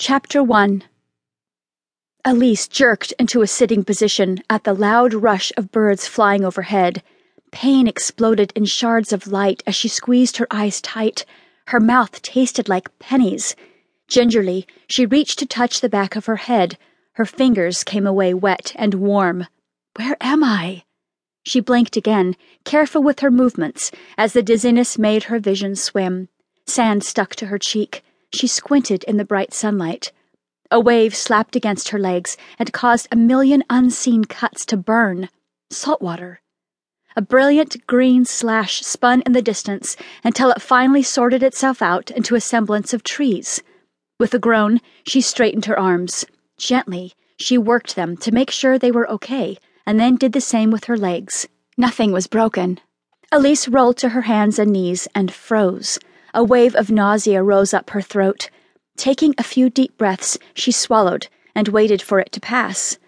Chapter 1 Elise jerked into a sitting position at the loud rush of birds flying overhead. Pain exploded in shards of light as she squeezed her eyes tight. Her mouth tasted like pennies. Gingerly, she reached to touch the back of her head. Her fingers came away wet and warm. Where am I? She blinked again, careful with her movements, as the dizziness made her vision swim. Sand stuck to her cheek. She squinted in the bright sunlight. A wave slapped against her legs and caused a million unseen cuts to burn. Salt water. A brilliant green slash spun in the distance until it finally sorted itself out into a semblance of trees. With a groan, she straightened her arms. Gently, she worked them to make sure they were okay, and then did the same with her legs. Nothing was broken. Elise rolled to her hands and knees and froze. A wave of nausea rose up her throat. Taking a few deep breaths, she swallowed and waited for it to pass.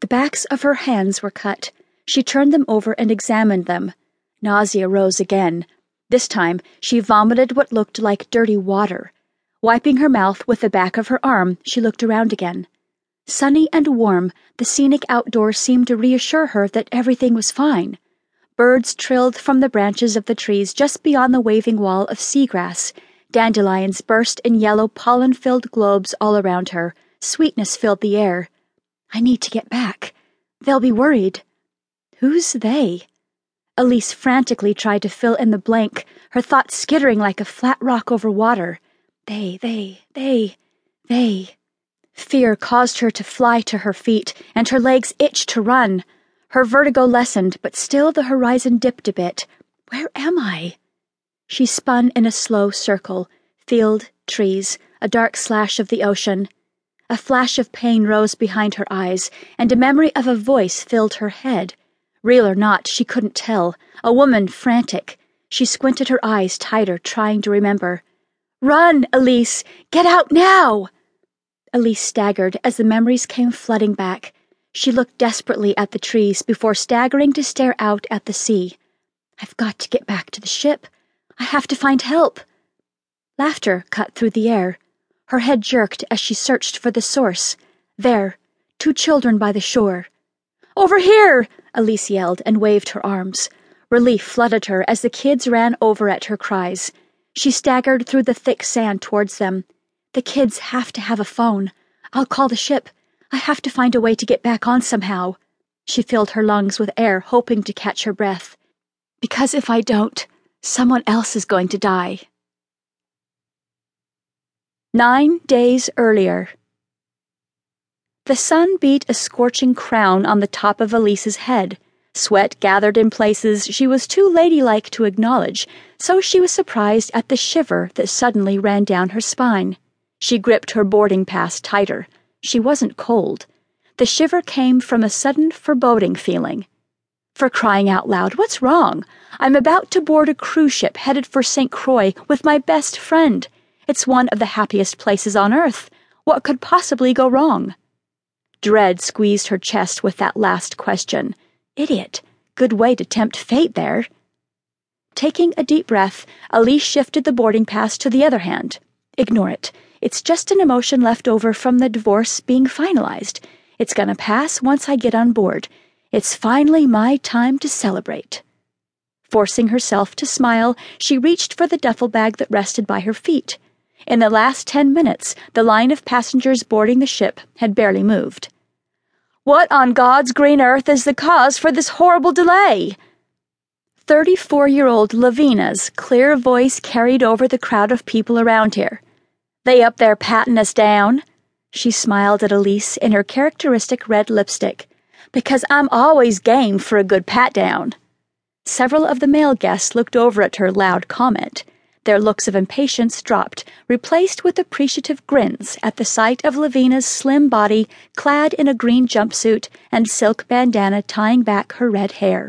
The backs of her hands were cut. She turned them over and examined them. Nausea rose again. This time, she vomited what looked like dirty water. Wiping her mouth with the back of her arm, she looked around again. Sunny and warm, the scenic outdoors seemed to reassure her that everything was fine. Birds trilled from the branches of the trees just beyond the waving wall of seagrass. Dandelions burst in yellow pollen filled globes all around her. Sweetness filled the air. I need to get back. They'll be worried. Who's they? Elise frantically tried to fill in the blank, her thoughts skittering like a flat rock over water. They, they, they, they. Fear caused her to fly to her feet, and her legs itched to run. Her vertigo lessened, but still the horizon dipped a bit. Where am I? She spun in a slow circle field, trees, a dark slash of the ocean. A flash of pain rose behind her eyes, and a memory of a voice filled her head. Real or not, she couldn't tell. A woman frantic. She squinted her eyes tighter, trying to remember. Run, Elise! Get out now! Elise staggered as the memories came flooding back. She looked desperately at the trees before staggering to stare out at the sea. I've got to get back to the ship. I have to find help. Laughter cut through the air. Her head jerked as she searched for the source. There, two children by the shore. Over here! Elise yelled and waved her arms. Relief flooded her as the kids ran over at her cries. She staggered through the thick sand towards them. The kids have to have a phone. I'll call the ship. I have to find a way to get back on somehow. She filled her lungs with air, hoping to catch her breath. Because if I don't, someone else is going to die. Nine days earlier. The sun beat a scorching crown on the top of Elise's head. Sweat gathered in places she was too ladylike to acknowledge, so she was surprised at the shiver that suddenly ran down her spine. She gripped her boarding pass tighter. She wasn't cold. The shiver came from a sudden foreboding feeling. For crying out loud, what's wrong? I'm about to board a cruise ship headed for St. Croix with my best friend. It's one of the happiest places on earth. What could possibly go wrong? Dread squeezed her chest with that last question. Idiot. Good way to tempt fate there. Taking a deep breath, Elise shifted the boarding pass to the other hand. Ignore it. It's just an emotion left over from the divorce being finalized. It's gonna pass once I get on board. It's finally my time to celebrate. Forcing herself to smile, she reached for the duffel bag that rested by her feet. In the last ten minutes, the line of passengers boarding the ship had barely moved. What on God's green earth is the cause for this horrible delay? 34 year old Lavina's clear voice carried over the crowd of people around here. They up there patting us down? She smiled at Elise in her characteristic red lipstick. Because I'm always game for a good pat down. Several of the male guests looked over at her loud comment. Their looks of impatience dropped, replaced with appreciative grins at the sight of Lavina's slim body clad in a green jumpsuit and silk bandana tying back her red hair.